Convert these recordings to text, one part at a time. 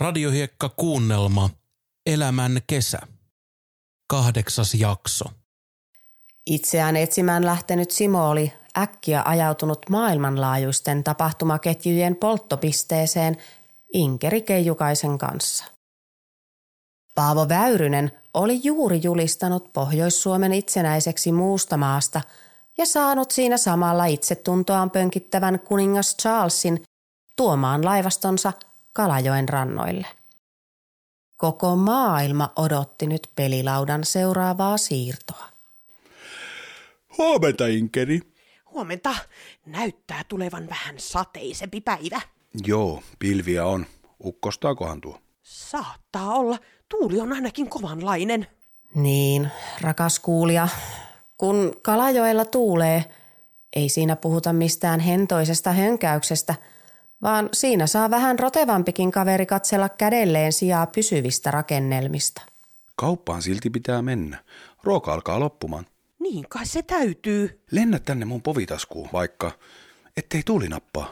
Radiohiekka kuunnelma Elämän kesä. Kahdeksas jakso. Itseään etsimään lähtenyt Simo oli äkkiä ajautunut maailmanlaajuisten tapahtumaketjujen polttopisteeseen Inkeri Keijukaisen kanssa. Paavo Väyrynen oli juuri julistanut Pohjois-Suomen itsenäiseksi muusta maasta ja saanut siinä samalla itsetuntoaan pönkittävän kuningas Charlesin tuomaan laivastonsa Kalajoen rannoille. Koko maailma odotti nyt pelilaudan seuraavaa siirtoa. Huomenta, Inkeri. Huomenta. Näyttää tulevan vähän sateisempi päivä. Joo, pilviä on. Ukkostaakohan tuo? Saattaa olla. Tuuli on ainakin kovanlainen. Niin, rakas kuulija, kun Kalajoella tuulee, ei siinä puhuta mistään hentoisesta hönkäyksestä, vaan siinä saa vähän rotevampikin kaveri katsella kädelleen sijaa pysyvistä rakennelmista. Kauppaan silti pitää mennä. Ruoka alkaa loppumaan. Niin kai se täytyy. Lennä tänne mun povitaskuun, vaikka ettei tuuli nappaa.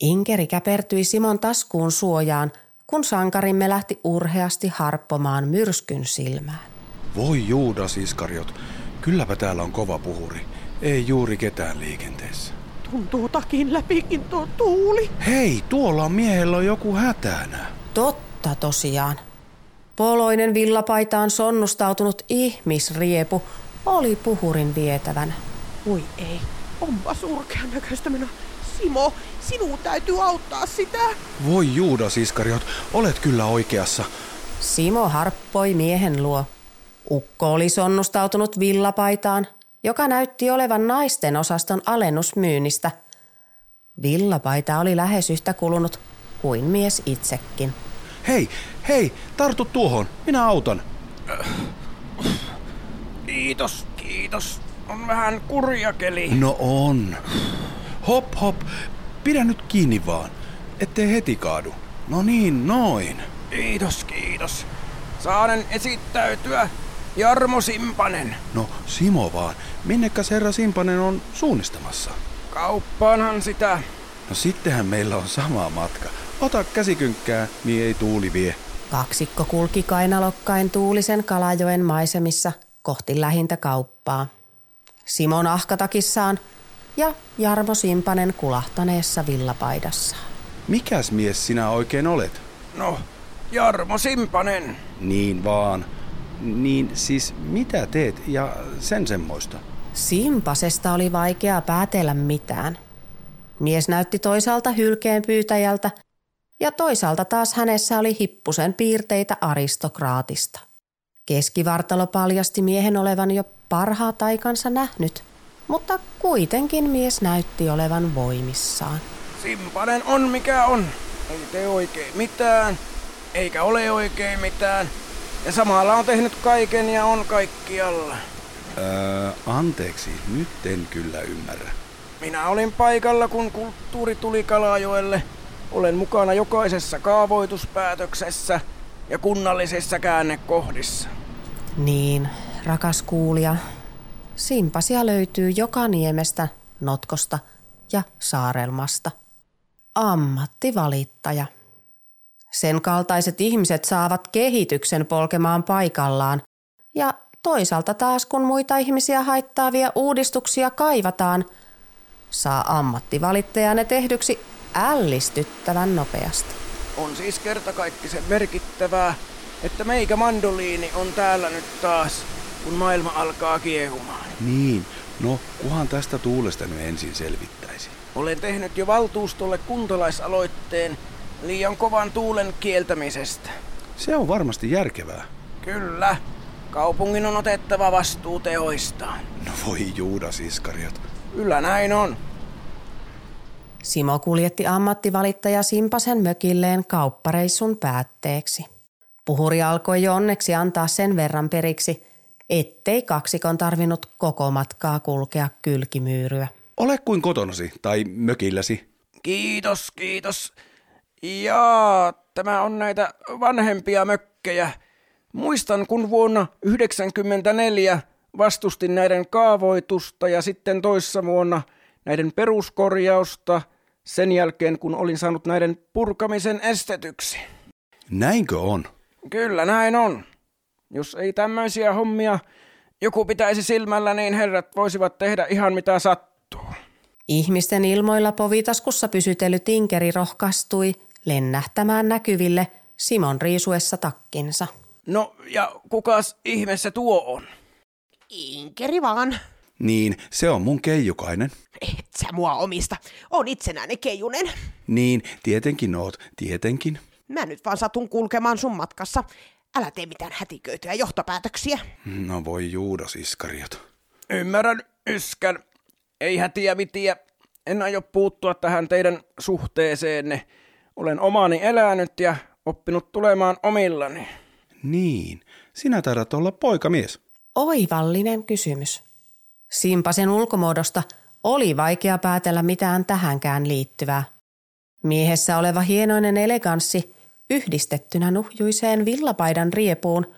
Inkeri käpertyi Simon taskuun suojaan, kun sankarimme lähti urheasti harppomaan myrskyn silmään. Voi Juudas Iskariot, kylläpä täällä on kova puhuri. Ei juuri ketään liikenteessä. Tuntuu takin läpikin tuo tuuli. Hei, tuolla on miehellä on joku hätänä. Totta tosiaan. Poloinen villapaitaan sonnustautunut ihmisriepu oli puhurin vietävänä. Voi ei, onpa surkean näköistä minä. Simo, sinun täytyy auttaa sitä. Voi Juudas Iskariot, olet kyllä oikeassa. Simo harppoi miehen luo. Ukko oli sonnustautunut villapaitaan, joka näytti olevan naisten osaston alennusmyynnistä. Villapaita oli lähes yhtä kulunut kuin mies itsekin. Hei, hei, tartu tuohon, minä autan. Kiitos, kiitos. On vähän kurjakeli. No on. Hop, hop, pidä nyt kiinni vaan, ettei heti kaadu. No niin, noin. Kiitos, kiitos. Saanen esittäytyä. Jarmo Simpanen. No Simo vaan, minnekäs herra Simpanen on suunnistamassa? Kauppaanhan sitä. No sittenhän meillä on sama matka. Ota käsikynkkää, niin ei tuuli vie. Kaksikko kulki kainalokkain tuulisen Kalajoen maisemissa kohti lähintä kauppaa. Simon ahkatakissaan ja Jarmo Simpanen kulahtaneessa villapaidassaan. Mikäs mies sinä oikein olet? No, Jarmo Simpanen. Niin vaan. Niin siis mitä teet ja sen semmoista? Simpasesta oli vaikea päätellä mitään. Mies näytti toisaalta hylkeen pyytäjältä ja toisaalta taas hänessä oli hippusen piirteitä aristokraatista. Keskivartalo paljasti miehen olevan jo parhaat aikansa nähnyt, mutta kuitenkin mies näytti olevan voimissaan. Simpanen on mikä on. Ei tee oikein mitään, eikä ole oikein mitään. Ja samalla on tehnyt kaiken ja on kaikkialla. Öö, anteeksi, nyt en kyllä ymmärrä. Minä olin paikalla, kun kulttuuri tuli Kalajoelle. Olen mukana jokaisessa kaavoituspäätöksessä ja kunnallisissa käännekohdissa. Niin, rakas kuulija, simpasia löytyy joka niemestä, notkosta ja saarelmasta. Ammattivalittaja. Sen kaltaiset ihmiset saavat kehityksen polkemaan paikallaan ja toisaalta taas kun muita ihmisiä haittaavia uudistuksia kaivataan, saa ammattivalittaja ne tehdyksi ällistyttävän nopeasti. On siis kertakaikkisen merkittävää, että meikä mandoliini on täällä nyt taas, kun maailma alkaa kiehumaan. Niin, no kuhan tästä tuulesta nyt ensin selvittäisi. Olen tehnyt jo valtuustolle kuntalaisaloitteen liian kovan tuulen kieltämisestä. Se on varmasti järkevää. Kyllä, kaupungin on otettava vastuu teoistaan. No voi Juudas Iskariot. Kyllä näin on. Simo kuljetti ammattivalittaja Simpasen mökilleen kauppareissun päätteeksi. Puhuri alkoi jo onneksi antaa sen verran periksi, ettei kaksikon tarvinnut koko matkaa kulkea kylkimyyryä. Ole kuin kotonasi tai mökilläsi. Kiitos, kiitos. Ja tämä on näitä vanhempia mökkejä. Muistan, kun vuonna 1994 vastustin näiden kaavoitusta ja sitten toissa vuonna näiden peruskorjausta sen jälkeen, kun olin saanut näiden purkamisen estetyksi. Näinkö on? Kyllä näin on. Jos ei tämmöisiä hommia joku pitäisi silmällä, niin herrat voisivat tehdä ihan mitä sattuu. Ihmisten ilmoilla povitaskussa pysytellyt Tinkeri rohkaistui lennähtämään näkyville Simon riisuessa takkinsa. No ja kukas ihmeessä tuo on? Inkeri vaan. Niin, se on mun keijukainen. Et sä mua omista. On itsenäinen keijunen. Niin, tietenkin oot, tietenkin. Mä nyt vaan satun kulkemaan sun matkassa. Älä tee mitään hätiköityjä johtopäätöksiä. No voi Juudas Iskariot. Ymmärrän, yskän. Ei hätiä mitiä. En aio puuttua tähän teidän suhteeseenne. Olen omani elänyt ja oppinut tulemaan omillani. Niin, sinä taidat olla poikamies. Oivallinen kysymys. Simpasen ulkomuodosta oli vaikea päätellä mitään tähänkään liittyvää. Miehessä oleva hienoinen eleganssi yhdistettynä nuhjuiseen villapaidan riepuun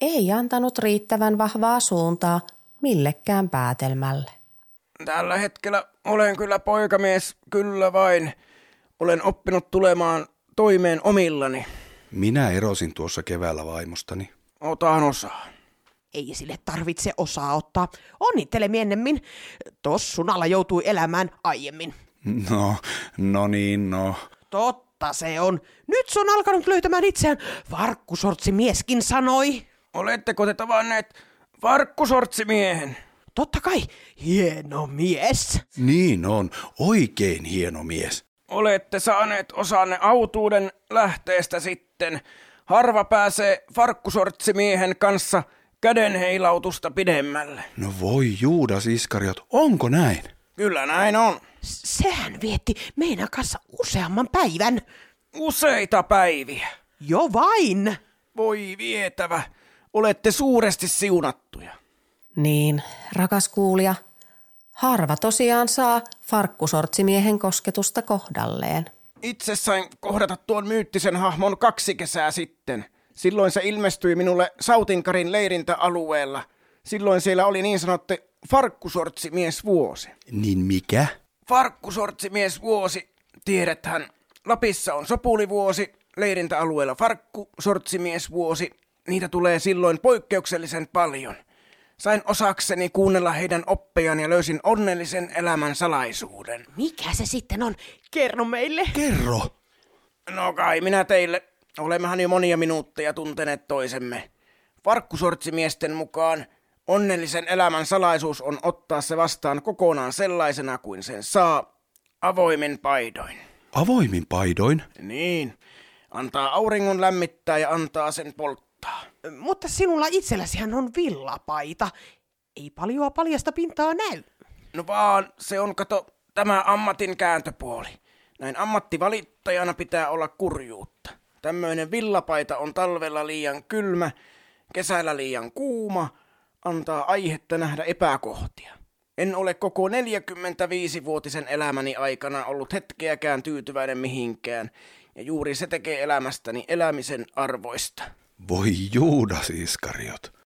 ei antanut riittävän vahvaa suuntaa millekään päätelmälle. Tällä hetkellä olen kyllä poikamies, kyllä vain. Olen oppinut tulemaan toimeen omillani. Minä erosin tuossa keväällä vaimostani. Otan osaa. Ei sille tarvitse osaa ottaa. Onnittele ennemmin. Tossun alla joutui elämään aiemmin. No, no niin, no. Totta se on. Nyt se on alkanut löytämään itseään. Varkkusortsi mieskin sanoi. Oletteko te tavanneet varkkusortsimiehen? Totta kai. Hieno mies. Niin on, oikein hieno mies. Olette saaneet osanne autuuden lähteestä sitten. Harva pääsee farkkusortsimiehen kanssa kädenheilautusta pidemmälle. No voi Juudas Iskariot, onko näin? Kyllä näin on. Sehän vietti meidän kanssa useamman päivän. Useita päiviä. Jo vain. Voi vietävä. Olette suuresti siunattuja. Niin, rakas kuulija, harva tosiaan saa farkkusortsimiehen kosketusta kohdalleen. Itse sain kohdata tuon myyttisen hahmon kaksi kesää sitten. Silloin se ilmestyi minulle Sautinkarin leirintäalueella. Silloin siellä oli niin sanottu farkkusortsimies vuosi. Niin mikä? Farkkusortsimies vuosi, tiedäthän. Lapissa on sopulivuosi, leirintäalueella farkkusortsimies vuosi. Niitä tulee silloin poikkeuksellisen paljon. Sain osakseni kuunnella heidän oppejaan ja löysin onnellisen elämän salaisuuden. Mikä se sitten on? Kerro meille. Kerro. No kai minä teille. Olemmehan jo monia minuutteja tunteneet toisemme. Farkkusortsimiesten mukaan onnellisen elämän salaisuus on ottaa se vastaan kokonaan sellaisena kuin sen saa, avoimin paidoin. Avoimin paidoin? Niin, antaa auringon lämmittää ja antaa sen polttaa. Mutta sinulla itselläsihän on villapaita. Ei paljoa paljasta pintaa näy. No vaan, se on, kato, tämä ammatin kääntöpuoli. Näin ammattivalittajana pitää olla kurjuutta. Tämmöinen villapaita on talvella liian kylmä, kesällä liian kuuma, antaa aihetta nähdä epäkohtia. En ole koko 45-vuotisen elämäni aikana ollut hetkeäkään tyytyväinen mihinkään, ja juuri se tekee elämästäni elämisen arvoista. Voi Juudas Iskariot.